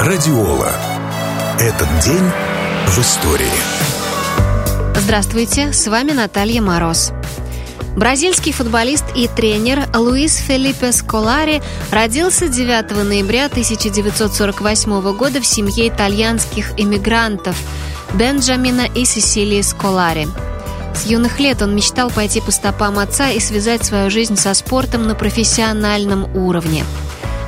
Радиола. Этот день в истории. Здравствуйте, с вами Наталья Мороз. Бразильский футболист и тренер Луис Фелипе Сколари родился 9 ноября 1948 года в семье итальянских иммигрантов Бенджамина и Сесилии Сколари. С юных лет он мечтал пойти по стопам отца и связать свою жизнь со спортом на профессиональном уровне –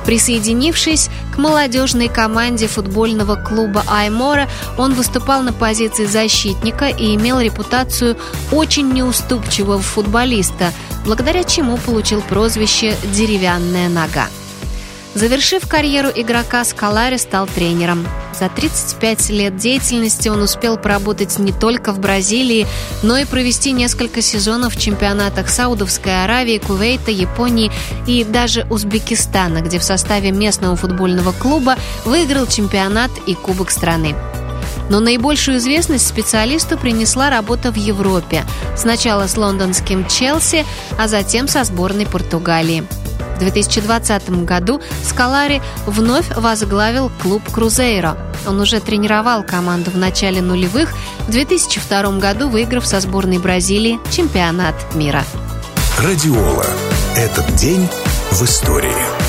Присоединившись к молодежной команде футбольного клуба «Аймора», он выступал на позиции защитника и имел репутацию очень неуступчивого футболиста, благодаря чему получил прозвище «деревянная нога». Завершив карьеру игрока, Скалари стал тренером. За 35 лет деятельности он успел поработать не только в Бразилии, но и провести несколько сезонов в чемпионатах Саудовской Аравии, Кувейта, Японии и даже Узбекистана, где в составе местного футбольного клуба выиграл чемпионат и Кубок страны. Но наибольшую известность специалисту принесла работа в Европе. Сначала с лондонским Челси, а затем со сборной Португалии. В 2020 году Скалари вновь возглавил клуб «Крузейро». Он уже тренировал команду в начале нулевых, в 2002 году выиграв со сборной Бразилии чемпионат мира. Радиола. Этот день в истории.